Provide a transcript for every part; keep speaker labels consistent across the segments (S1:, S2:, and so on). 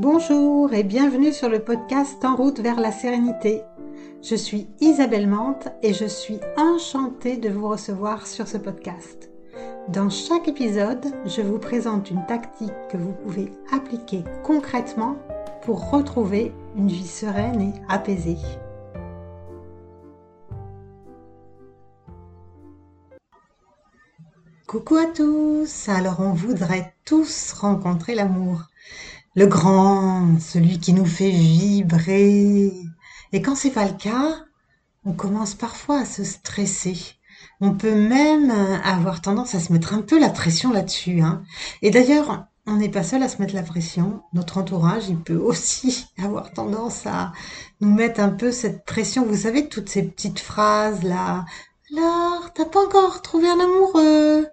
S1: Bonjour et bienvenue sur le podcast En route vers la sérénité. Je suis Isabelle Mante et je suis enchantée de vous recevoir sur ce podcast. Dans chaque épisode, je vous présente une tactique que vous pouvez appliquer concrètement pour retrouver une vie sereine et apaisée. Coucou à tous Alors on voudrait tous rencontrer l'amour. Le grand, celui qui nous fait vibrer. Et quand c'est pas le cas, on commence parfois à se stresser. On peut même avoir tendance à se mettre un peu la pression là-dessus. Hein. Et d'ailleurs, on n'est pas seul à se mettre la pression. Notre entourage, il peut aussi avoir tendance à nous mettre un peu cette pression. Vous savez, toutes ces petites phrases là. Alors, t'as pas encore trouvé un amoureux?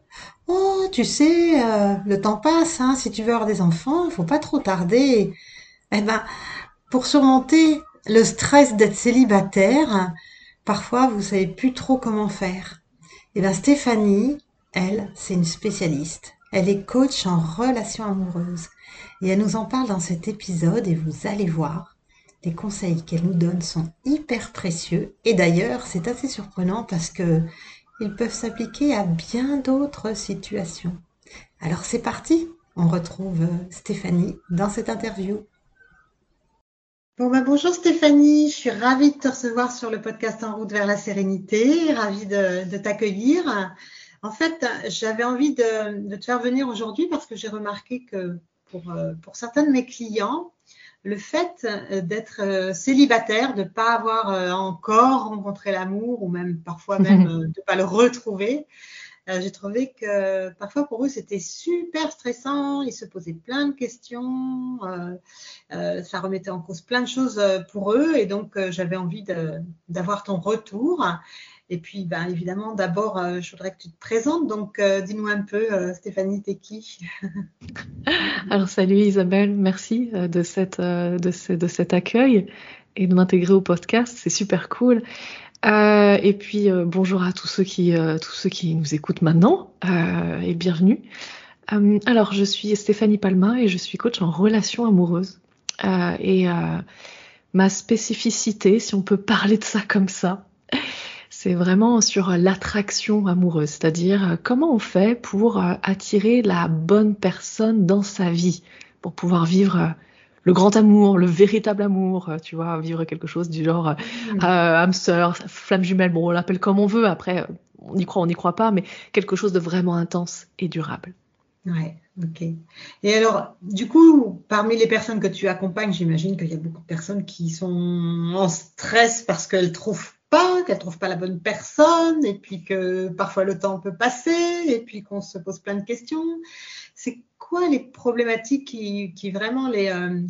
S1: Oh, tu sais, euh, le temps passe, hein, si tu veux avoir des enfants, il faut pas trop tarder. Eh ben, pour surmonter le stress d'être célibataire, parfois vous savez plus trop comment faire. Eh ben, Stéphanie, elle, c'est une spécialiste. Elle est coach en relations amoureuses. Et elle nous en parle dans cet épisode et vous allez voir, les conseils qu'elle nous donne sont hyper précieux. Et d'ailleurs, c'est assez surprenant parce que ils peuvent s'appliquer à bien d'autres situations. Alors c'est parti, on retrouve euh, Stéphanie dans cette interview. Bah bonjour Stéphanie, je suis ravie de te recevoir sur le podcast En route vers la sérénité, ravie de, t'accueillir. En fait, j'avais envie de, te faire venir aujourd'hui parce que j'ai remarqué que pour, euh, pour certains de mes clients, le fait euh, d'être euh, célibataire, de ne pas avoir euh, encore rencontré l'amour ou même parfois même de ne pas le retrouver, j'ai trouvé que parfois pour eux c'était super stressant, ils se posaient plein de questions, ça remettait en cause plein de choses pour eux et donc j'avais envie d'avoir ton retour. Et puis, ben, évidemment, d'abord, euh, je voudrais que tu te présentes. Donc, euh, dis-nous un peu, euh, Stéphanie, t'es qui
S2: Alors, salut Isabelle, merci de cet accueil et de m'intégrer au podcast. C'est super cool. et puis, bonjour à tous ceux, qui, tous ceux qui nous écoutent maintenant et bienvenue. alors, je suis Stéphanie Palma et je suis coach en relations amoureuses. Et ma spécificité, si on peut parler de ça comme ça, c'est vraiment sur l'attraction amoureuse, c'est-à-dire euh, comment on fait pour euh, attirer la bonne personne dans sa vie, pour pouvoir vivre euh, le grand amour, le véritable amour, tu vois, vivre quelque chose du genre mmh. âme sœur, flamme jumelle, bon, on l'appelle comme on veut, après, on y croit, on n'y croit pas, mais quelque chose de vraiment intense et durable.
S1: Ouais, ok. Et alors, du coup, parmi les personnes que tu accompagnes, j'imagine qu'il y a beaucoup de personnes qui sont en stress parce qu'elles trouvent pas, qu'elle trouve pas la bonne personne, et puis que parfois le temps peut passer, et puis qu'on se pose plein de questions. C'est quoi les problématiques qui, vraiment les, euh,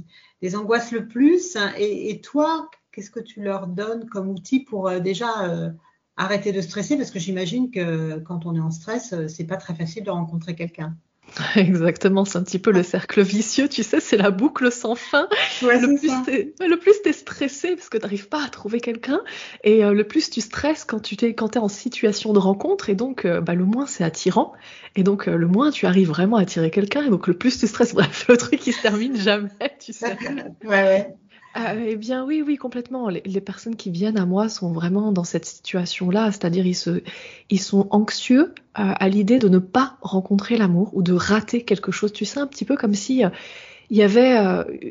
S1: les angoissent le plus? Et, toi, qu'est-ce que tu leur donnes comme outil pour euh, déjà euh, arrêter de stresser? Parce que j'imagine que quand on est en stress, c'est pas très facile de rencontrer quelqu'un.
S2: Exactement, c'est un petit peu le cercle vicieux, tu sais, c'est la boucle sans fin. le, plus tu es stressé parce que tu n'arrives pas à trouver quelqu'un, et euh, le plus tu stresses quand tu es, quand en situation de rencontre, et donc euh, bah, le moins c'est attirant, et donc euh, le moins tu arrives vraiment à attirer quelqu'un, et donc le plus tu stresses. Bref, le truc qui se termine jamais, tu sais.
S1: ouais, ouais.
S2: Euh, eh bien oui, oui, complètement. Les, personnes qui viennent à moi sont vraiment dans cette situation-là, c'est-à-dire ils, se, ils sont anxieux euh, à l'idée de ne pas rencontrer l'amour ou de rater quelque chose. Tu sais, un petit peu comme si euh, il y avait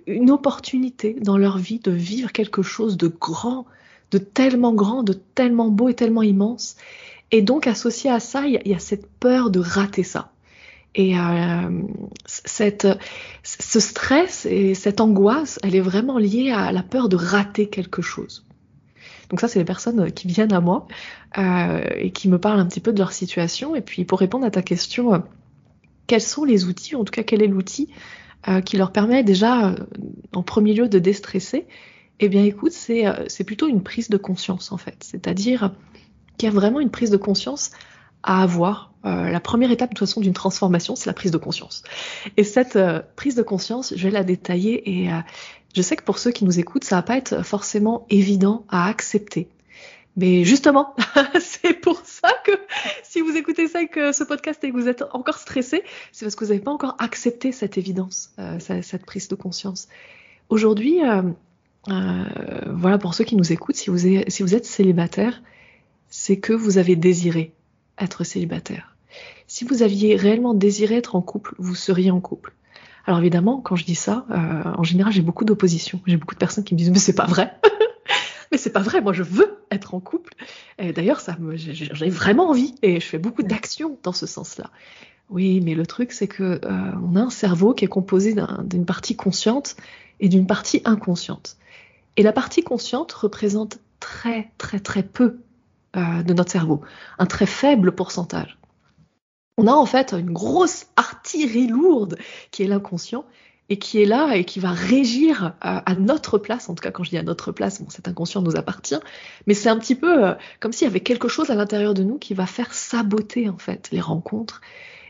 S2: une opportunité dans leur vie de vivre quelque chose de grand, de tellement grand, de tellement beau et tellement immense. Et donc associé à ça, il y a cette peur de rater ça. Et euh, cette, ce stress et cette angoisse, elle est vraiment liée à la peur de rater quelque chose. Donc ça, c'est les personnes qui viennent à moi euh, et qui me parlent un petit peu de leur situation. Et puis pour répondre à ta question, euh, quels sont les outils, en tout cas quel est l'outil euh, qui leur permet déjà, euh, en premier lieu, de déstresser? Eh bien écoute, c'est plutôt une prise de conscience en fait. C'est-à-dire qu'il y a vraiment une prise de conscience à avoir. Euh, la première étape de toute façon d'une transformation, c'est la prise de conscience. Et cette euh, prise de conscience, je vais la détailler et euh, je sais que pour ceux qui nous écoutent, ça va pas être forcément évident à accepter. Mais justement, c'est pour ça que si vous écoutez ça que ce podcast et que vous êtes encore stressé, c'est parce que vous n'avez pas encore accepté cette évidence, euh, cette prise de conscience. Aujourd'hui, euh, euh, voilà, pour ceux qui nous écoutent, si vous, si vous êtes célibataire, c'est que vous avez désiré être célibataire. Si vous aviez réellement désiré être en couple, vous seriez en couple. Alors évidemment, quand je dis ça, euh, en général, j'ai beaucoup d'opposition. J'ai beaucoup de personnes qui me disent mais c'est pas vrai. mais c'est pas vrai. Moi, je veux être en couple. Et d'ailleurs, ça j'ai vraiment envie et je fais beaucoup d'actions dans ce sens-là. Oui, mais le truc, c'est que euh, on a un cerveau qui est composé d'une partie consciente et d'une partie inconsciente. Et la partie consciente représente très, très, très peu euh, de notre cerveau, un très faible pourcentage. On a en fait une grosse artillerie lourde qui est l'inconscient et qui est là et qui va régir euh, à, notre place, en tout cas quand je dis à notre place, bon, cet inconscient nous appartient, mais c'est un petit peu euh, comme s'il y avait quelque chose à l'intérieur de nous qui va faire saboter en fait les rencontres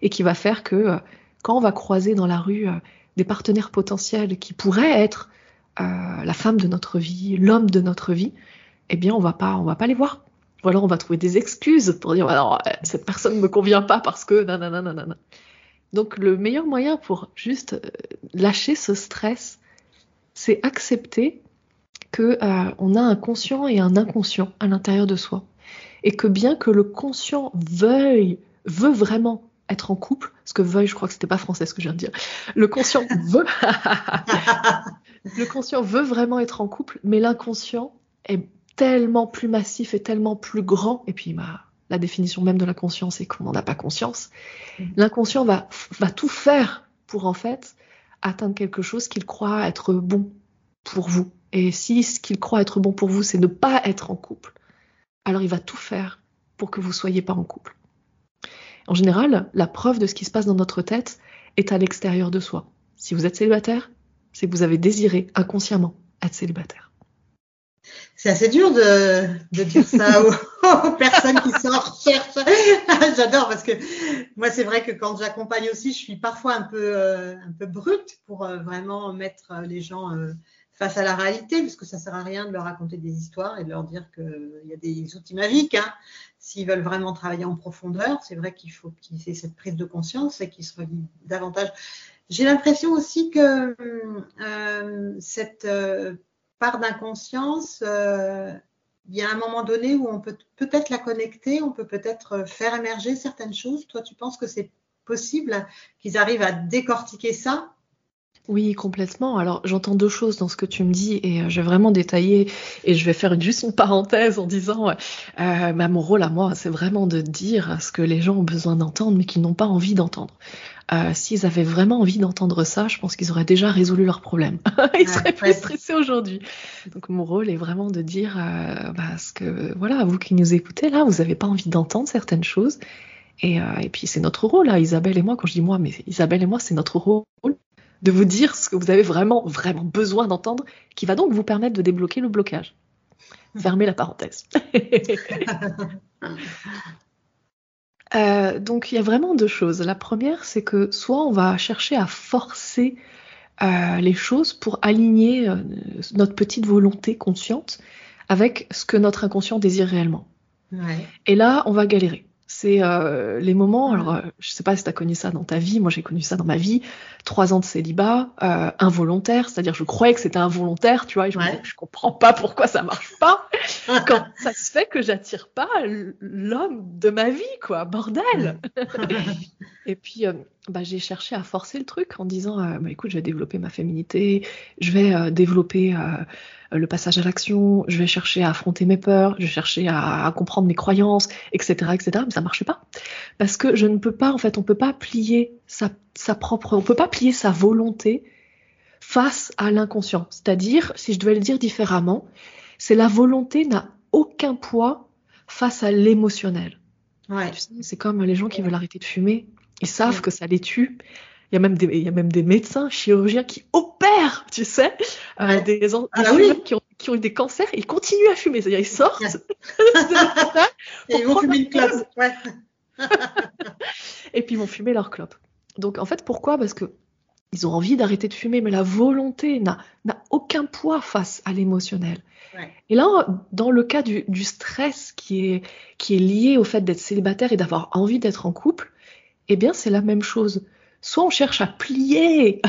S2: et qui va faire que quand on va croiser dans la rue des partenaires potentiels qui pourraient être la femme de notre vie, l'homme de notre vie, eh bien on va pas, on va pas les voir ou alors on va trouver des excuses pour dire alors euh, cette personne ne me convient pas parce que nanana. Donc le meilleur moyen pour juste euh, lâcher ce stress, c'est accepter que euh, on a un conscient et un inconscient à l'intérieur de soi et que bien que le conscient veuille veut vraiment être en couple, ce que veuille, je crois que c'était pas français ce que je viens de dire. Le conscient veut le conscient veut vraiment être en couple, mais l'inconscient est tellement plus massif et tellement plus grand. Et puis, bah, la définition même de la conscience est qu'on n'en a pas conscience. Mm-hmm. L'inconscient va, va tout faire pour en fait atteindre quelque chose qu'il croit être bon pour vous. Et si ce qu'il croit être bon pour vous, c'est ne pas être en couple, alors il va tout faire pour que vous soyez pas en couple. En général, la preuve de ce qui se passe dans notre tête est à l'extérieur de soi. Si vous êtes célibataire, c'est que vous avez désiré inconsciemment être célibataire
S1: c'est assez dur de, dire ça aux, personnes qui sont en recherche. J'adore parce que moi, c'est vrai que quand j'accompagne aussi, je suis parfois un peu, euh, brute pour euh, vraiment mettre les gens euh, face à la réalité, parce que ça sert à rien de leur raconter des histoires et de leur dire qu'il y a des outils magiques. Hein. S'ils veulent vraiment travailler en profondeur, c'est vrai qu'il faut qu'ils aient cette prise de conscience et qu'ils soient davantage. J'ai l'impression aussi que cette part d'inconscience, euh, il y a un moment donné où on peut peut-être la connecter, on peut peut-être faire émerger certaines choses. Toi, tu penses que c'est possible qu'ils arrivent à décortiquer ça?
S2: Oui, complètement. Alors, j'entends deux choses dans ce que tu me dis et euh, je vais vraiment détailler et je vais faire juste une parenthèse en disant, euh, mon rôle à moi, c'est vraiment de dire ce que les gens ont besoin d'entendre mais qu'ils n'ont pas envie d'entendre. Euh, s'ils avaient vraiment envie d'entendre ça, je pense qu'ils auraient déjà résolu leur problème. ils seraient plus stressés aujourd'hui. Donc mon rôle est vraiment de dire, euh, bah, ce que voilà, vous qui nous écoutez là, vous n'avez pas envie d'entendre certaines choses. Et, euh, et puis c'est notre rôle, là, Isabelle et moi. Quand je dis moi, mais Isabelle et moi, c'est notre rôle de vous dire ce que vous avez vraiment, vraiment besoin d'entendre, qui va donc vous permettre de débloquer le blocage. Fermez la parenthèse. Euh, donc il y a vraiment deux choses. La première, c'est que soit on va chercher à forcer euh, les choses pour aligner euh, notre petite volonté consciente avec ce que notre inconscient désire réellement. Ouais. Et là, on va galérer. C'est euh, les moments, alors euh, je sais pas si tu as connu ça dans ta vie, moi j'ai connu ça dans ma vie, trois ans de célibat, euh, involontaire, c'est-à-dire je croyais que c'était involontaire, tu vois, et je, je comprends pas pourquoi ça marche pas, quand ça se fait que j'attire pas l'homme de ma vie, quoi, bordel. Et puis bah, j'ai cherché à forcer le truc en disant, bah, écoute, je vais développer ma féminité, je vais développer euh, le passage à l'action, je vais chercher à affronter mes peurs, je vais chercher à, comprendre mes croyances, etc., etc. Mais ça marche pas parce que je ne peux pas, en fait, on peut pas plier sa, sa propre, on peut pas plier sa volonté face à l'inconscient. C'est-à-dire, si je devais le dire différemment, c'est la volonté n'a aucun poids face à l'émotionnel. Ouais. C'est comme les gens qui veulent arrêter de fumer, ils savent que ça les tue, il y a même des, il y a même des médecins, chirurgiens qui opèrent, tu sais, euh, des, des ah qui, ont, qui, ont, eu des cancers ils continuent à fumer. C'est-à-dire, ils sortent.
S1: et ils vont fumer une clope. Ouais.
S2: et puis, ils vont fumer leur clope. Donc, en fait, pourquoi? Parce que Ils ont envie d'arrêter de fumer, mais la volonté n'a aucun poids face à l'émotionnel. Et là, dans le cas du, stress qui est, qui est lié au fait d'être célibataire et d'avoir envie d'être en couple, eh bien, c'est la même chose. Soit on cherche à plier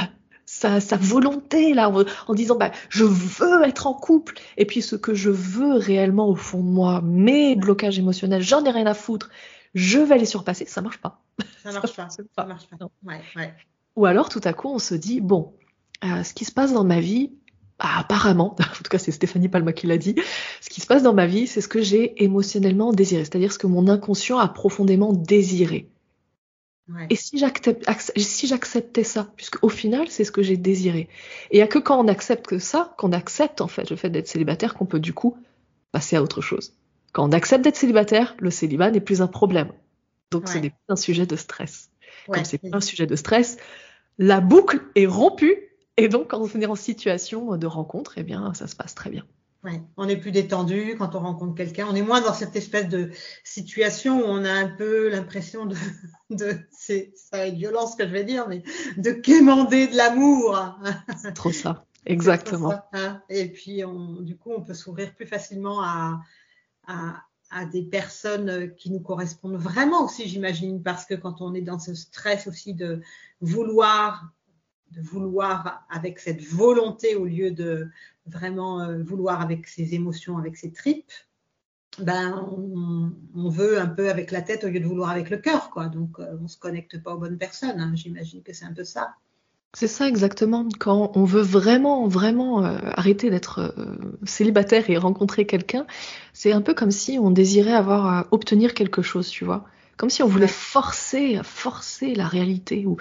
S2: sa, volonté là en, disant bah, je veux être en couple et puis ce que je veux réellement au fond de moi, mes blocages émotionnels, j'en ai rien à foutre, je vais les surpasser, ça marche pas.
S1: Ça marche pas. Ça marche pas.
S2: Ou alors tout à coup on se dit bon, euh, ce qui se passe dans ma vie, bah, apparemment, en tout cas c'est Stéphanie Palma qui l'a dit, ce qui se passe dans ma vie, c'est ce que j'ai émotionnellement désiré, c'est-à-dire ce que mon inconscient a profondément désiré. Et si j'acceptais ça, puisque au final, c'est ce que j'ai désiré. Et il n'y a que quand on accepte que ça, qu'on accepte en fait le fait d'être célibataire, qu'on peut du coup passer à autre chose. Quand on accepte d'être célibataire, le célibat n'est plus un problème. Donc ce n'est plus un sujet de stress. Comme c'est pas un sujet de stress, la boucle est rompue et donc, quand on est en situation de rencontre, eh bien, ça se passe très bien.
S1: Ouais, on est plus détendu quand on rencontre quelqu'un. On est moins dans cette espèce de situation où on a un peu l'impression de, de c'est, ça va être violent ce que je vais dire, mais de quémander de l'amour.
S2: C'est trop ça, exactement.
S1: Hein. Et puis, on, du coup, on peut s'ouvrir plus facilement à, à, à, des personnes qui nous correspondent vraiment aussi, j'imagine, parce que quand on est dans ce stress aussi de vouloir de vouloir avec cette volonté au lieu de vraiment euh, vouloir avec ses émotions, avec ses tripes, ben on, veut un peu avec la tête au lieu de vouloir avec le cœur, quoi. Donc euh, on se connecte pas aux bonnes personnes. Hein. J'imagine que c'est un peu ça.
S2: C'est ça exactement. Quand on veut vraiment, vraiment euh, arrêter d'être célibataire et rencontrer quelqu'un, c'est un peu comme si on désirait avoir obtenir quelque chose, tu vois. Comme si on voulait forcer, forcer la réalité ou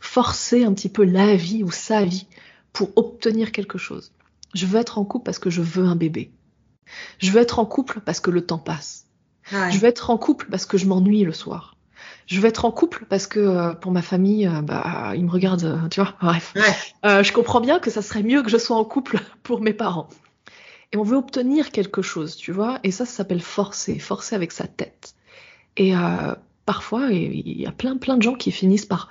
S2: forcer un petit peu la vie ou sa vie pour obtenir quelque chose. Je veux être en couple parce que je veux un bébé. Je veux être en couple parce que le temps passe. Je veux être en couple parce que je m'ennuie le soir. Je veux être en couple parce que euh, pour ma famille, euh, bah, ils me regardent, euh, tu vois. Bref, je comprends bien que ça serait mieux que je sois en couple pour mes parents. Et on veut obtenir quelque chose, tu vois. Et ça, ça s'appelle forcer, forcer avec sa tête. Et parfois, il y a plein, plein de gens qui finissent par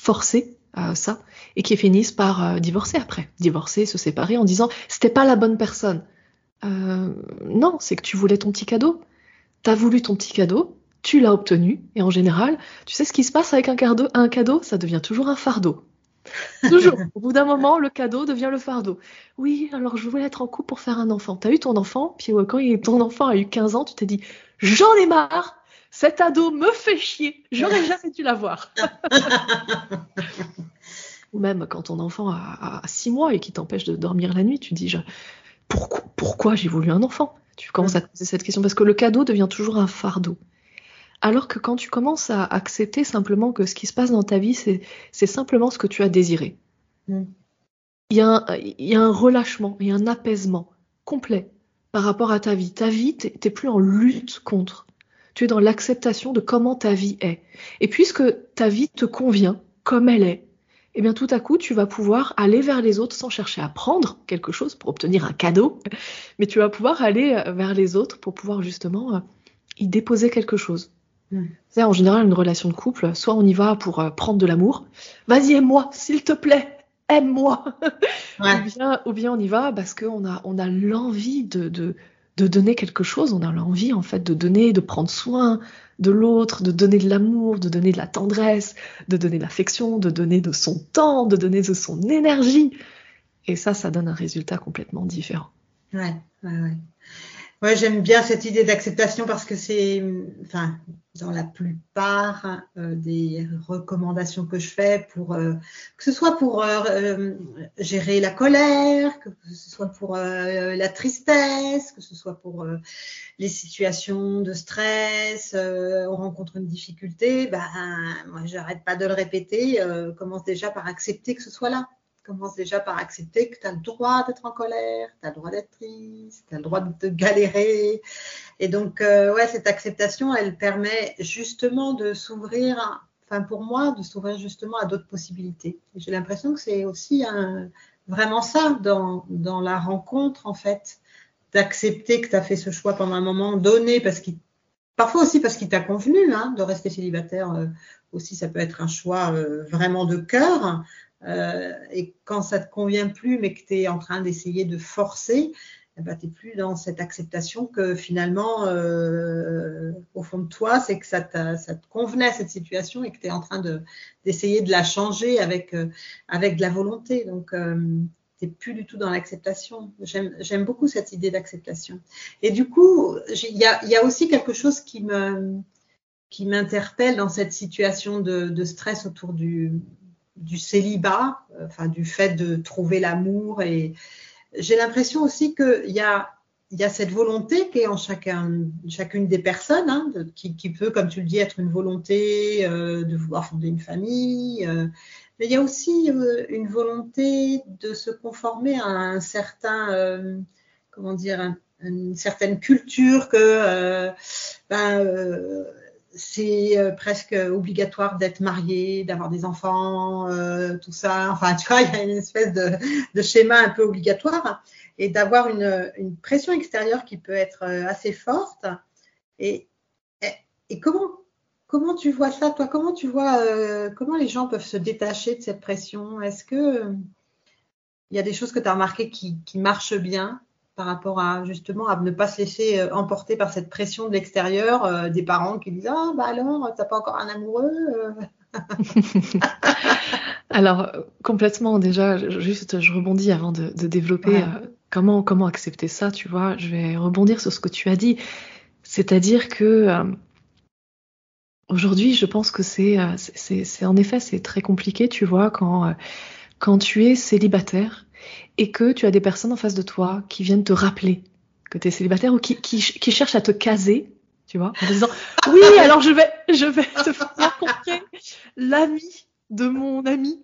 S2: forcer euh, ça et qui finissent par euh, divorcer après, divorcer, se séparer en disant c'était pas la bonne personne. Euh, non, c'est que tu voulais ton petit cadeau. T'as voulu ton petit cadeau, tu l'as obtenu et en général, tu sais ce qui se passe avec un cadeau, un cadeau, ça devient toujours un fardeau. Toujours. Au bout d'un moment, le cadeau devient le fardeau. Oui, alors je voulais être en couple pour faire un enfant. T'as eu ton enfant, puis quand ton enfant a eu 15 ans, tu t'es dit j'en ai marre, cet ado me fait chier, j'aurais jamais dû l'avoir. Ou même quand ton enfant a, 6 mois et qui t'empêche de dormir la nuit, tu dis pourquoi, pourquoi j'ai voulu un enfant? Tu commences à te poser cette question parce que le cadeau devient toujours un fardeau. Alors que quand tu commences à accepter simplement que ce qui se passe dans ta vie, c'est simplement ce que tu as désiré. Mm. Il, y a un, il y, a un, relâchement, il y a un apaisement complet par rapport à ta vie. Ta vie, tu n'es plus en lutte contre tu es dans l'acceptation de comment ta vie est. Et puisque ta vie te convient comme elle est, eh bien tout à coup, tu vas pouvoir aller vers les autres sans chercher à prendre quelque chose pour obtenir un cadeau, mais tu vas pouvoir aller euh, vers les autres pour pouvoir justement euh, y déposer quelque chose. Hmm. C'est en général une relation de couple, soit on y va pour euh, prendre de l'amour, vas-y aime-moi, s'il te plaît, aime-moi, ou, bien, on y va parce qu'on a, on a l'envie de, de donner quelque chose, on a l'envie en fait de donner, de prendre soin de l'autre, de donner de l'amour, de donner de la tendresse, de donner de l'affection, de donner de son temps, de donner de son énergie. Et ça, ça donne un résultat complètement différent.
S1: Ouais, ouais. Ouais, j'aime bien cette idée d'acceptation parce que c'est, enfin, dans la plupart euh, des recommandations que je fais pour euh, que ce soit pour euh, gérer la colère, que ce soit pour la tristesse, que ce soit pour les situations de stress, on rencontre une difficulté, ben moi j'arrête pas de le répéter, commence déjà par accepter que ce soit là commence déjà par accepter que tu as le droit d'être en colère, tu as le droit d'être triste, tu as le droit de galérer. Et donc, euh, ouais, cette acceptation, elle permet justement de s'ouvrir, enfin pour moi, de s'ouvrir justement à d'autres possibilités. J'ai l'impression que c'est aussi vraiment ça dans, dans la rencontre, en fait, d'accepter que tu as fait ce choix pendant un moment donné, parce qu'il Parfois aussi parce qu'il t'a convenu hein, de rester célibataire. Euh, aussi, ça peut être un choix euh, vraiment de cœur. Euh, et quand ça te convient plus, mais que tu es en train d'essayer de forcer, eh ben, tu n'es plus dans cette acceptation que finalement, euh, au fond de toi, c'est que ça, ça, te convenait cette situation et que tu es en train d'essayer de, la changer avec, euh, avec de la volonté. Donc, euh, tu n'es plus du tout dans l'acceptation. J'aime beaucoup cette idée d'acceptation. Et du coup, il y a, y a, aussi quelque chose qui me qui m'interpelle dans cette situation de, de stress autour du, du célibat, enfin du fait de trouver l'amour et, j'ai l'impression aussi qu'il y a, y a cette volonté qui est en chacun, chacune des personnes, hein, qui, qui, peut, comme tu le dis, être une volonté euh, de vouloir fonder une famille. Euh, mais il y a aussi euh, une volonté de se conformer à un certain, euh, comment dire, une certaine culture que ben, c'est euh, presque obligatoire d'être marié, d'avoir des enfants, euh, tout ça. Enfin, tu vois, il y a une espèce de, schéma un peu obligatoire et d'avoir une, pression extérieure qui peut être euh, assez forte. Et, comment, comment tu vois ça, toi? Comment tu vois comment les gens peuvent se détacher de cette pression? Est-ce que il y a des choses que tu as remarquées qui marchent bien? Par rapport à justement à ne pas se laisser euh, emporter par cette pression de l'extérieur euh, des parents qui disent ah bah alors t'as pas encore un amoureux
S2: euh. alors complètement déjà juste je rebondis avant de, développer comment comment accepter ça tu vois. Je vais rebondir sur ce que tu as dit. C'est-à-dire que aujourd'hui je pense que c'est c'est en effet c'est très compliqué tu vois quand quand tu es célibataire et que tu as des personnes en face de toi qui viennent te rappeler que tu es célibataire ou qui, qui, cherchent à te caser, tu vois, en disant oui, alors je vais, je vais te faire rencontrer l'ami de mon ami.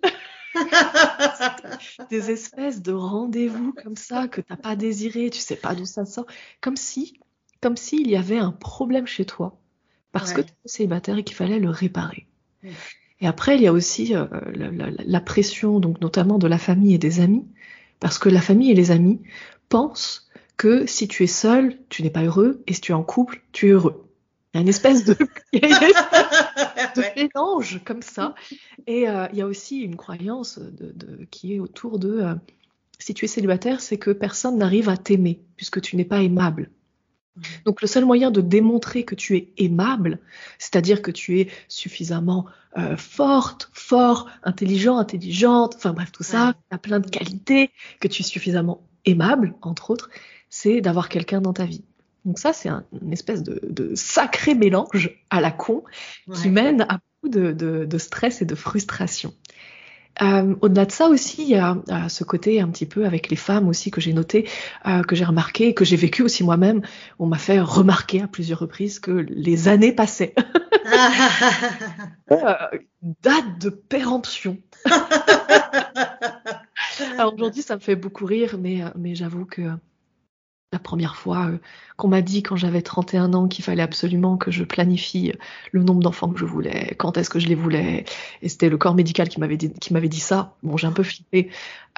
S2: des espèces de rendez-vous comme ça que t'as pas désiré, tu sais pas d'où ça sort, comme si, comme s'il y avait un problème chez toi parce que tu es célibataire et qu'il fallait le réparer. Et après, il y a aussi euh, la, la, pression, donc notamment de la famille et des amis, parce que la famille et les amis pensent que si tu es seul, tu n'es pas heureux, et si tu es en couple, tu es heureux. Il y a une espèce de, de mélange comme ça. Et euh, il y a aussi une croyance de, de, qui est autour de euh, si tu es célibataire, c'est que personne n'arrive à t'aimer, puisque tu n'es pas aimable. Donc le seul moyen de démontrer que tu es aimable, c'est-à-dire que tu es suffisamment euh, forte, fort, intelligent, intelligente, enfin bref tout ça, tu as plein de qualités, que tu es suffisamment aimable, entre autres, c'est d'avoir quelqu'un dans ta vie. Donc ça, c'est un, une espèce de, sacré mélange à la con qui mène à beaucoup de stress et de frustration. Euh, Au-delà de ça aussi, il y a euh, ce côté un petit peu avec les femmes aussi que j'ai noté, euh, que j'ai remarqué, que j'ai vécu aussi moi-même. On m'a fait remarquer à plusieurs reprises que les années passaient. Date de péremption. Alors aujourd'hui, ça me fait beaucoup rire, mais, mais j'avoue que la première fois euh, qu'on m'a dit quand j'avais 31 ans qu'il fallait absolument que je planifie le nombre d'enfants que je voulais, quand est-ce que je les voulais, et c'était le corps médical qui m'avait dit, qui m'avait dit ça. Bon, j'ai un peu flippé.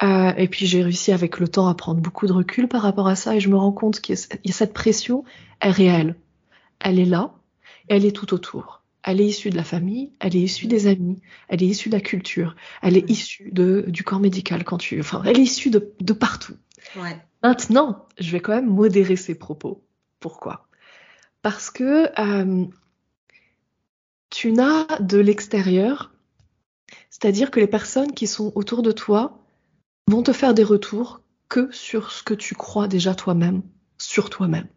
S2: Euh, et puis j'ai réussi avec le temps à prendre beaucoup de recul par rapport à ça, et je me rends compte qu'il y a cette pression est réelle. Elle est là, elle est tout autour. Elle est issue de la famille, elle est issue des amis, elle est issue de la culture, elle est issue de, du corps médical quand tu, enfin, elle est issue de, de partout. Ouais. Maintenant, je vais quand même modérer ces propos. Pourquoi? Parce que euh, tu n'as de l'extérieur, c'est-à-dire que les personnes qui sont autour de toi vont te faire des retours que sur ce que tu crois déjà toi-même, sur toi-même.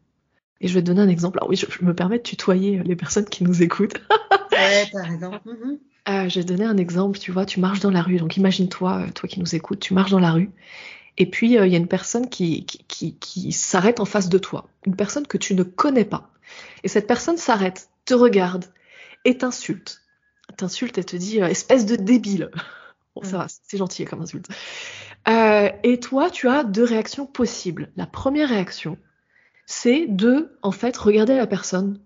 S2: Et je vais te donner un exemple. Alors oui, je, me permets de tutoyer les personnes qui nous écoutent.
S1: ouais, t'as raison. Mm-hmm.
S2: Euh, je vais te donner un exemple. Tu vois, tu marches dans la rue. Donc imagine-toi, euh, toi qui nous écoutes, tu marches dans la rue et puis, euh, il y a une personne qui, qui, qui, s'arrête en face de toi, une personne que tu ne connais pas. Et cette personne s'arrête, te regarde et t'insulte. T'insulte et te dit euh, espèce de débile. Bon, ça va, c'est gentil comme insulte. Euh, et toi, tu as deux réactions possibles. La première réaction, c'est de, en fait, regarder la personne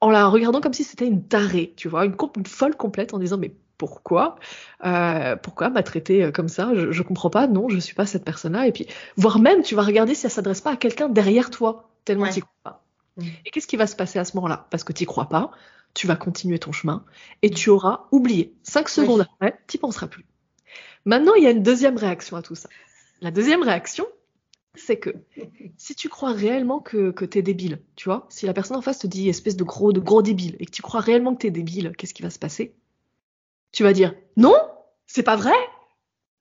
S2: en la regardant comme si c'était une tarée, tu vois, une, une folle complète en disant mais pourquoi euh, Pourquoi m'a traité euh, comme ça? Je, je comprends pas. Non, je suis pas cette personne-là. Et puis, voire même, tu vas regarder si elle s'adresse pas à quelqu'un derrière toi, tellement tu crois pas. Mm. Et qu'est-ce qui va se passer à ce moment-là? Parce que tu crois pas, tu vas continuer ton chemin et tu auras oublié. Cinq secondes après, tu penseras plus. Maintenant, il y a une deuxième réaction à tout ça. La deuxième réaction, c'est que si tu crois réellement que, que es débile, tu vois, si la personne en face te dit espèce de gros, de gros débile et que tu crois réellement que tu es débile, qu'est-ce qui va se passer? Tu vas dire non, c'est pas vrai.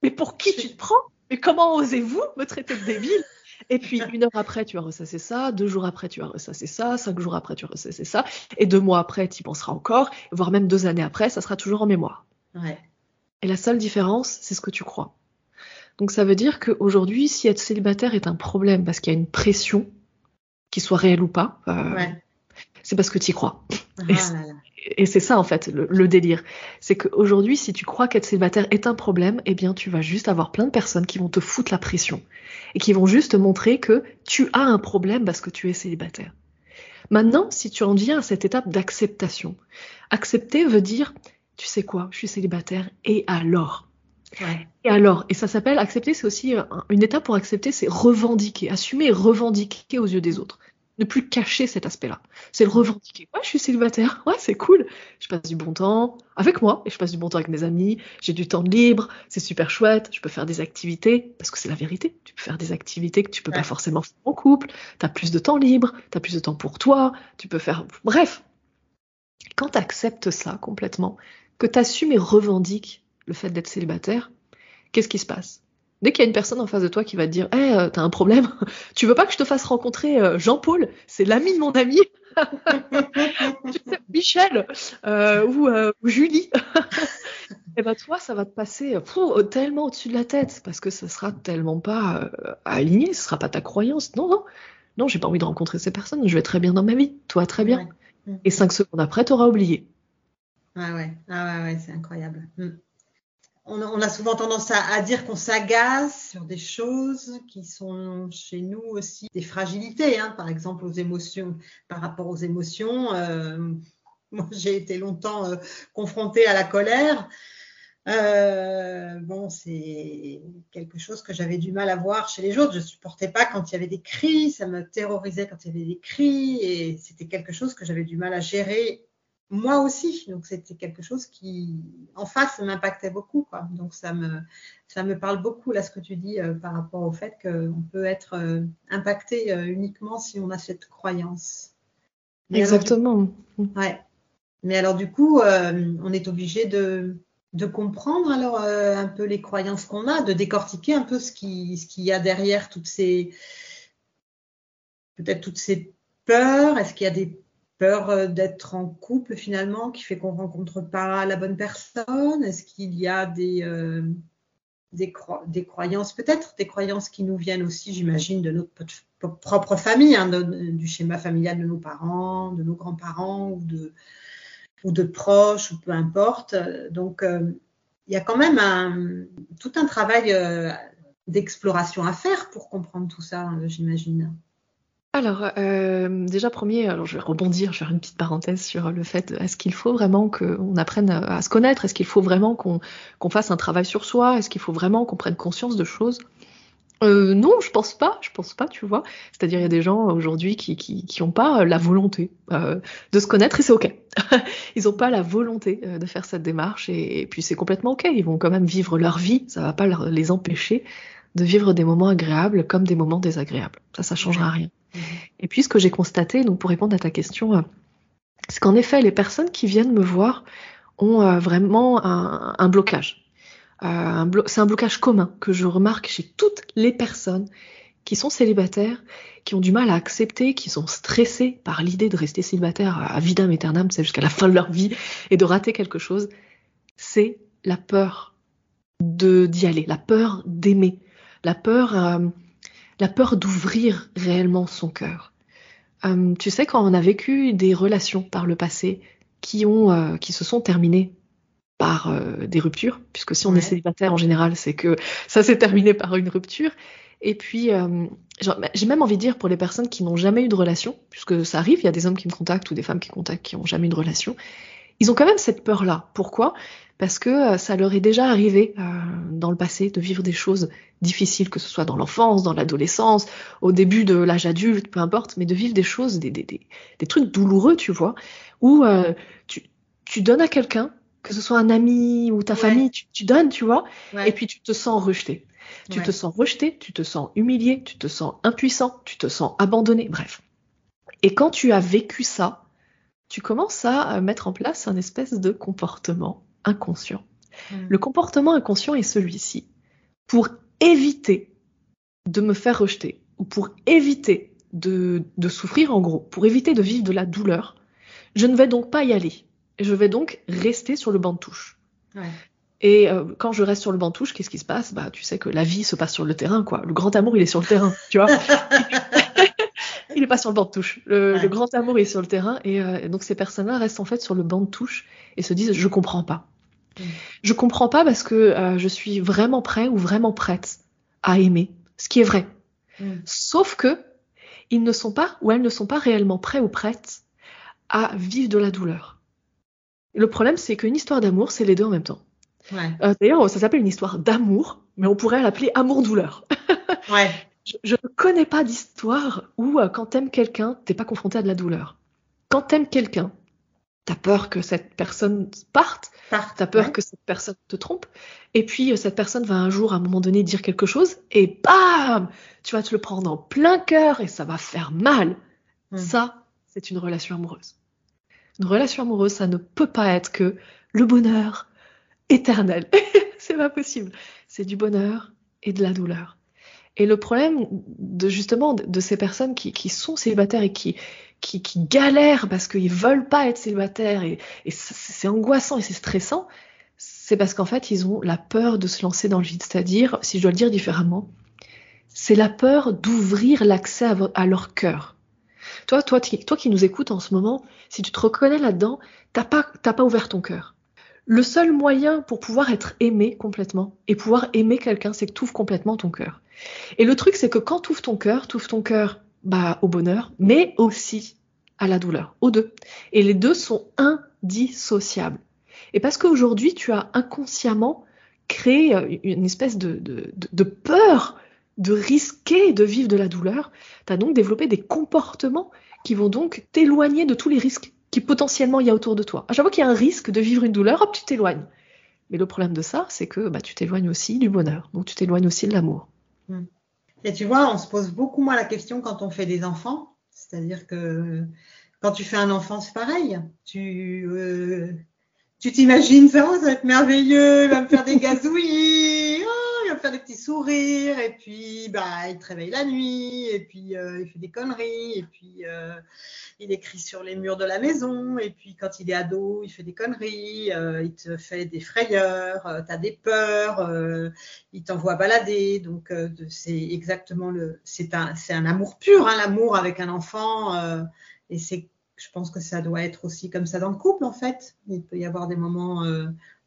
S2: Mais pour qui tu te prends? Mais comment osez-vous me traiter de débile? Et puis une heure après, tu vas ressasser ça, deux jours après, tu vas ressasser ça, cinq jours après, tu vas ressasser ça, et deux mois après, tu y penseras encore, voire même deux années après, ça sera toujours en mémoire. Et la seule différence, c'est ce que tu crois. Donc ça veut dire qu'aujourd'hui, si être célibataire est un problème parce qu'il y a une pression, qu'il soit réelle ou pas, euh, c'est parce que tu y crois. Ah et, c'est ça en fait le, délire. C'est qu'aujourd'hui, si tu crois qu'être célibataire est un problème, eh bien tu vas juste avoir plein de personnes qui vont te foutre la pression et qui vont juste te montrer que tu as un problème parce que tu es célibataire. Maintenant, si tu en viens à cette étape d'acceptation, accepter veut dire, tu sais quoi, je suis célibataire et alors? Et alors, et ça s'appelle accepter, c'est aussi une étape pour accepter, c'est revendiquer, assumer et revendiquer aux yeux des autres. Ne plus cacher cet aspect-là. C'est le revendiquer. Ouais, je suis célibataire. Ouais, c'est cool. Je passe du bon temps avec moi et je passe du bon temps avec mes amis. J'ai du temps libre. C'est super chouette. Je peux faire des activités parce que c'est la vérité. Tu peux faire des activités que tu peux pas forcément faire en couple. Tu as plus de temps libre. Tu as plus de temps pour toi. Tu peux faire. Bref. Quand tu acceptes ça complètement, que tu assumes et revendiques le fait d'être célibataire, qu'est-ce qui se passe? Dès qu'il y a une personne en face de toi qui va te dire hey, eh, t'as un problème, tu veux pas que je te fasse rencontrer euh, Jean-Paul? C'est l'ami de mon ami. Michel euh, euh, ou, Julie. Et eh ben toi, ça va te passer tellement au-dessus de la tête parce que ça sera tellement pas aligné, ce sera pas ta croyance. Non, non, non, j'ai pas envie de rencontrer ces personnes, je vais très bien dans ma vie, toi très bien. Et cinq secondes après, t'auras oublié.
S1: Ah ouais, ah ouais, ouais c'est incroyable. Hmm on, a souvent tendance à, dire qu'on s'agace sur des choses qui sont chez nous aussi des fragilités, hein. par exemple aux émotions, par rapport aux émotions. Euh, moi, j'ai été longtemps euh, confrontée à la colère. Euh, c'est quelque chose que j'avais du mal à voir chez les autres. Je ne supportais pas quand il y avait des cris, ça me terrorisait quand il y avait des cris, et c'était quelque chose que j'avais du mal à gérer moi aussi. Donc c'était quelque chose qui, en face, m'impactait beaucoup. Quoi. Donc ça me, ça me parle beaucoup là ce que tu dis euh, par rapport au fait qu'on peut être euh, impacté euh, uniquement si on a cette croyance.
S2: Exactement.
S1: ouais. Mais alors du coup, on est obligé de, de comprendre alors un peu les croyances qu'on a, de décortiquer un peu ce qui, ce qu'il y a derrière toutes ces, peut-être toutes ces peurs. Est-ce qu'il y a des peur euh, d'être en couple finalement qui fait qu'on rencontre pas la bonne personne? Est-ce qu'il y a des, euh, des, croyances, peut-être des croyances qui nous viennent aussi, j'imagine, de notre propre famille, hein, du schéma familial de nos parents, de nos grands-parents ou de, ou de proches, ou peu importe. Donc, euh, il y a quand même tout un travail d'exploration à faire pour comprendre tout ça, j'imagine.
S2: Alors, euh, déjà premier, alors je vais rebondir, je vais faire une petite parenthèse sur le fait, est-ce qu'il faut vraiment qu'on apprenne à se connaître? Est-ce qu'il faut vraiment qu'on fasse un travail sur soi? Est-ce qu'il faut vraiment qu'on prenne conscience de choses? Euh, non, je pense pas, je pense pas, tu vois. C'est-à-dire, il y a des gens aujourd'hui qui qui, pas la volonté euh, de se connaître et c'est ok. ils ont pas la volonté de faire cette démarche et, puis c'est complètement ok. Ils vont quand même vivre leur vie, ça va pas les empêcher de vivre des moments agréables comme des moments désagréables. Ça, ça changera rien. Et puis ce que j'ai constaté, donc pour répondre à ta question, euh, c'est qu'en effet, les personnes qui viennent me voir ont euh, vraiment un, blocage. Euh, c'est un blocage commun que je remarque chez toutes les personnes qui sont célibataires, qui ont du mal à accepter, qui sont stressées par l'idée de rester célibataire à vitam aeternam, c'est jusqu'à la fin de leur vie, et de rater quelque chose, c'est la peur de d'y aller, la peur d'aimer, la peur la peur d'ouvrir réellement son cœur. Euh, tu sais, quand on a vécu des relations par le passé qui, ont, euh, qui se sont terminées par euh, des ruptures, puisque si on est célibataire en général, c'est que ça s'est terminé par une rupture. Et puis, j'ai même envie de dire pour les personnes qui n'ont jamais eu de relation, puisque ça arrive, il y a des hommes qui me contactent ou des femmes qui contactent qui n'ont jamais eu de relation, ils ont quand même cette peur-là. Pourquoi? Parce que euh, ça leur est déjà arrivé euh, dans le passé de vivre des choses difficiles, que ce soit dans l'enfance, dans l'adolescence, au début de l'âge adulte, peu importe, mais de vivre des choses, des, des, des, des trucs douloureux, tu vois, où euh, tu, tu donnes à quelqu'un que ce soit un ami ou ta
S1: Ouais.
S2: famille, tu, tu donnes, tu vois,
S1: Ouais.
S2: et puis tu te sens rejeté. Tu
S1: Ouais.
S2: te sens rejeté, tu te sens humilié, tu te sens impuissant, tu te sens abandonné, bref. Et quand tu as vécu ça, tu commences à euh, mettre en place un espèce de comportement inconscient.
S1: Mm.
S2: Le comportement inconscient est celui-ci. Pour éviter de me faire rejeter, ou pour éviter de, de souffrir en gros, pour éviter de vivre de la douleur, je ne vais donc pas y aller. Je vais donc rester sur le banc de touche.
S1: Ouais.
S2: Et euh, quand je reste sur le banc de touche, qu'est-ce qui se passe? Bah, tu sais que la vie se passe sur le terrain, quoi. Le grand amour, il est sur le terrain, tu vois. il est pas sur le banc de touche. Le,
S1: Ouais.
S2: le grand amour est sur le terrain, et euh, donc ces personnes-là restent en fait sur le banc de touche et se disent je comprends pas.
S1: Mm.
S2: Je comprends pas parce que euh, je suis vraiment prêt ou vraiment prête à aimer, ce qui est vrai.
S1: Mm.
S2: Sauf que ils ne sont pas ou elles ne sont pas réellement prêts ou prêtes à vivre de la douleur. Et le problème, c'est qu'une histoire d'amour, c'est les deux en même temps.
S1: Ouais.
S2: Euh, D'ailleurs, ça s'appelle une histoire d'amour, mais on pourrait l'appeler amour-douleur.
S1: Ouais.
S2: Je, ne connais pas d'histoire où, euh, quand t'aimes quelqu'un, t'es pas confronté à de la douleur. Quand t'aimes quelqu'un, t'as peur que cette personne parte,
S1: Part.
S2: t'as peur
S1: Ouais.
S2: que cette personne te trompe, et puis euh, cette personne va un jour, à un moment donné, dire quelque chose, et bam Tu vas te le prendre en plein cœur, et ça va faire mal.
S1: Mm.
S2: Ça, c'est une relation amoureuse. Une relation amoureuse, ça ne peut pas être que le bonheur éternel. c'est pas possible. C'est du bonheur et de la douleur. Et le problème de justement de, ces personnes qui, qui sont célibataires et qui, qui, qui galèrent parce qu'ils veulent pas être célibataires et, et c'est angoissant et c'est stressant, c'est parce qu'en fait ils ont la peur de se lancer dans le vide. C'est-à-dire, si je dois le dire différemment, c'est la peur d'ouvrir l'accès à, à leur cœur. Toi, toi, toi qui nous écoutes en ce moment, si tu te reconnais là-dedans, t'as pas, pas ouvert ton cœur. Le seul moyen pour pouvoir être aimé complètement et pouvoir aimer quelqu'un, c'est que tu ouvres complètement ton cœur. Et le truc, c'est que quand tu ouvres ton cœur, tu ouvres ton cœur bah, au bonheur, mais aussi à la douleur, aux deux. Et les deux sont indissociables. Et parce qu'aujourd'hui, tu as inconsciemment créé euh, une espèce de, de, peur de risquer de vivre de la douleur, tu as donc développé des comportements qui vont donc t'éloigner de tous les risques qui potentiellement il y a autour de toi. À chaque fois qu'il y a un risque de vivre une douleur, hop, tu t'éloignes. Mais le problème de ça, c'est que bah, tu t'éloignes aussi du bonheur, donc tu t'éloignes aussi de l'amour.
S1: Et tu vois, on se pose beaucoup moins la question quand on fait des enfants. C'est-à-dire que quand tu fais un enfant, c'est pareil. Tu euh, tu t'imagines ça, ça va être merveilleux, il va me faire des gazouillis, faire des petits sourires, et puis bah, il te réveille la nuit, et puis euh, il fait des conneries, et puis euh, il écrit sur les murs de la maison, et puis quand il est ado, il fait des conneries, euh, il te fait des frayeurs, tu as des peurs, il t'envoie balader. Donc, c'est exactement le. C'est un, un amour pur, hein, l'amour avec un enfant. et c'est, je pense que ça doit être aussi comme ça dans le couple, en fait. Il peut y avoir des moments,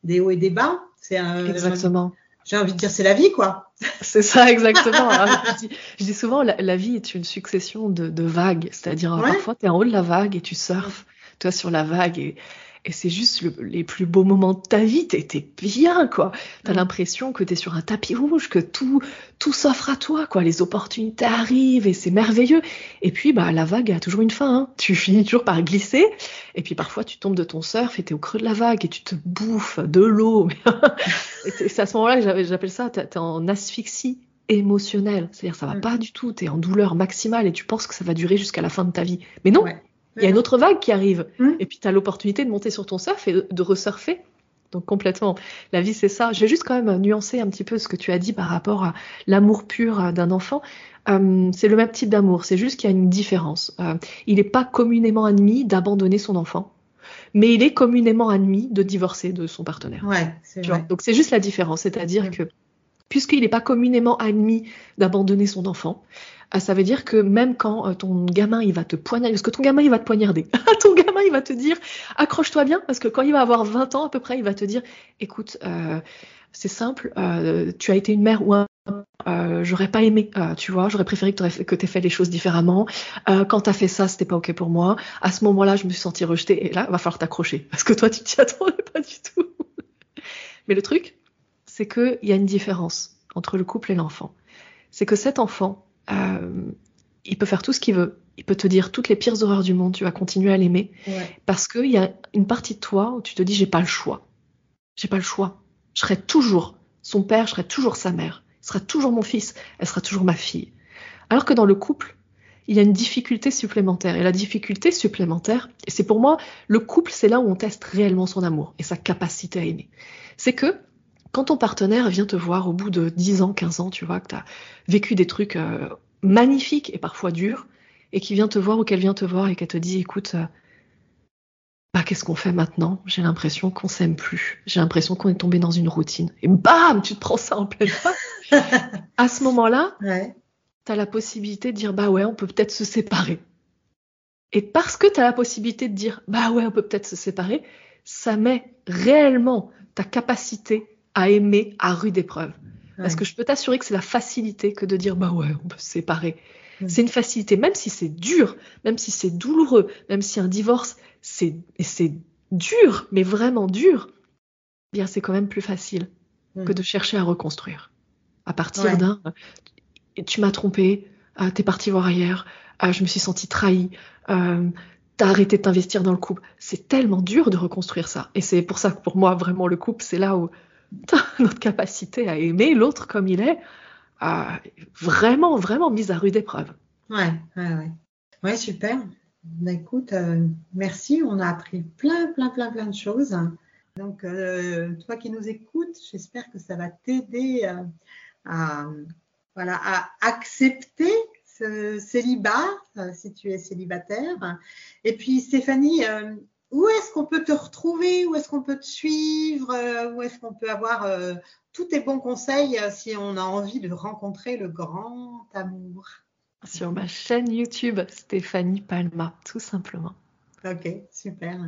S1: des hauts et des bas. C'est
S2: Exactement.
S1: J'ai envie de dire, c'est la vie, quoi.
S2: C'est ça, exactement. Alors, je, dis, je dis souvent, la, la vie est une succession de, de vagues. C'est-à-dire,
S1: Ouais.
S2: parfois, tu es en haut de la vague et tu surfes, toi, sur la vague. Et, et c'est juste le- les plus beaux moments de ta vie. T'es bien, quoi. T'as
S1: Mm.
S2: l'impression que t'es sur un tapis rouge, que tout, tout s'offre à toi, quoi. Les opportunités arrivent et c'est merveilleux. Et puis, bah, la vague a toujours une fin. hein. Tu finis toujours par glisser. Et puis, parfois, tu tombes de ton surf et t'es au creux de la vague et tu te bouffes de l'eau. Et c'est à ce moment-là que j'appelle ça, t'es en asphyxie émotionnelle. C'est-à-dire, ça va
S1: Mm.
S2: pas du tout, t'es en douleur maximale et tu penses que ça va durer jusqu'à la fin de ta vie. Mais non,
S1: Ouais.
S2: Il y a une autre vague qui arrive.
S1: Mm.
S2: Et puis, tu as l'opportunité de monter sur ton surf et de, resurfer. Donc, complètement. La vie, c'est ça. Je vais juste quand même nuancer un petit peu ce que tu as dit par rapport à l'amour pur euh, d'un enfant. Euh, c'est le même type d'amour, c'est juste qu'il y a une différence. Euh, il n'est pas communément admis d'abandonner son enfant, mais il est communément admis de divorcer de son partenaire.
S1: Ouais,
S2: Tu vois. Donc c'est juste la différence, c'est-à-dire que puisqu'il n'est pas communément admis d'abandonner son enfant, ça veut dire que même quand euh, ton gamin il va te poignarder, parce que ton gamin il va te poignarder, ton gamin il va te dire accroche-toi bien, parce que quand il va avoir 20 ans à peu près, il va te dire écoute, euh, c'est simple, euh, tu as été une mère ou un euh, j'aurais pas aimé, euh, tu vois, j'aurais préféré que tu aies fait les choses différemment. Euh, quand t'as fait ça, c'était pas ok pour moi. À ce moment-là, je me suis sentie rejetée. Et là, va falloir t'accrocher parce que toi, tu t'y attendais pas du tout. Mais le truc, c'est qu'il y a une différence entre le couple et l'enfant. C'est que cet enfant, il peut faire tout ce qu'il veut. Il peut te dire toutes les pires horreurs du monde. Tu vas continuer à l'aimer
S1: Ouais.
S2: parce qu'il y a une partie de toi où tu te dis j'ai pas le choix. J'ai pas le choix. Je serai toujours son père, je serai toujours sa mère. Il sera toujours mon fils, elle sera toujours ma fille. Alors que dans le couple, il y a une difficulté supplémentaire. Et la difficulté supplémentaire, c'est pour moi, le couple, c'est là où on teste réellement son amour et sa capacité à aimer. C'est que quand ton partenaire vient te voir au bout de 10 ans, 15 ans, tu vois, que tu as vécu des trucs euh, magnifiques et parfois durs, et qui vient te voir ou qu'elle vient te voir et qu'elle te dit, écoute, euh, bah, qu'est-ce qu'on fait maintenant? J'ai l'impression qu'on s'aime plus. J'ai l'impression qu'on est tombé dans une routine. Et bam, tu te prends ça en pleine face. à ce moment-là,
S1: Ouais.
S2: tu as la possibilité de dire bah ouais, on peut peut-être se séparer. Et parce que tu as la possibilité de dire bah ouais, on peut peut-être se séparer, ça met réellement ta capacité à aimer à rude épreuve. Parce que je peux t'assurer que c'est la facilité que de dire bah ouais, on peut se séparer. C'est une facilité, même si c'est dur, même si c'est douloureux, même si un divorce, c'est dur, mais vraiment dur, bien c'est quand même plus facile que de chercher à reconstruire. À partir d'un tu m'as trompé, euh, t'es parti voir ailleurs, euh, je me suis sentie trahie, euh, t'as arrêté de t'investir dans le couple. C'est tellement dur de reconstruire ça. Et c'est pour ça que pour moi, vraiment, le couple, c'est là où notre capacité à aimer l'autre comme il est, euh, vraiment, vraiment mise à rude épreuve.
S1: Ouais, ouais, ouais. Ouais, super. Bah, écoute, euh, merci. On a appris plein, plein, plein, plein de choses. Donc, euh, toi qui nous écoutes, j'espère que ça va t'aider euh, à, voilà, à accepter ce célibat, si tu es célibataire. Et puis, Stéphanie, où est-ce qu'on peut te retrouver? Où est-ce qu'on peut te suivre? Euh, Où est-ce qu'on peut avoir euh, tous tes bons conseils euh, si on a envie de rencontrer le grand amour?
S2: Sur ma chaîne YouTube, Stéphanie Palma, tout simplement.
S1: Ok, super.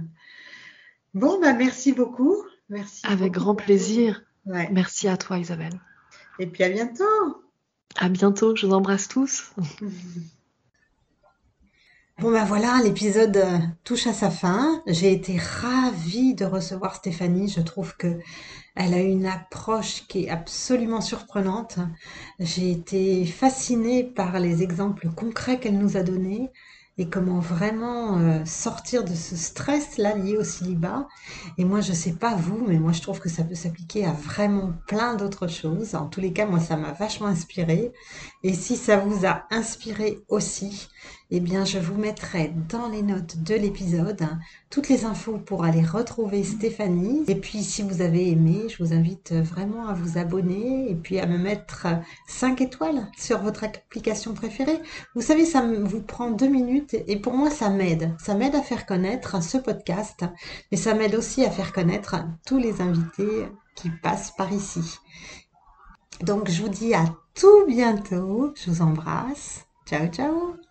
S1: Bon, bah merci beaucoup. Merci.
S2: Avec
S1: beaucoup.
S2: grand plaisir.
S1: Ouais.
S2: Merci à toi, Isabelle.
S1: Et puis à bientôt.
S2: À bientôt, je vous embrasse tous.
S1: Bon ben voilà, l'épisode euh, touche à sa fin. J'ai été ravie de recevoir Stéphanie. Je trouve que elle a une approche qui est absolument surprenante. J'ai été fascinée par les exemples concrets qu'elle nous a donnés et comment vraiment euh, sortir de ce stress là lié au célibat. Et moi, je sais pas vous, mais moi je trouve que ça peut s'appliquer à vraiment plein d'autres choses. En tous les cas, moi ça m'a vachement inspirée. Et si ça vous a inspiré aussi, eh bien, je vous mettrai dans les notes de l'épisode toutes les infos pour aller retrouver Stéphanie. Et puis, si vous avez aimé, je vous invite vraiment à vous abonner et puis à me mettre 5 étoiles sur votre application préférée. Vous savez, ça vous prend deux minutes et pour moi, ça m'aide. Ça m'aide à faire connaître ce podcast, mais ça m'aide aussi à faire connaître tous les invités qui passent par ici. Donc, je vous dis à tout bientôt. Je vous embrasse. Ciao, ciao.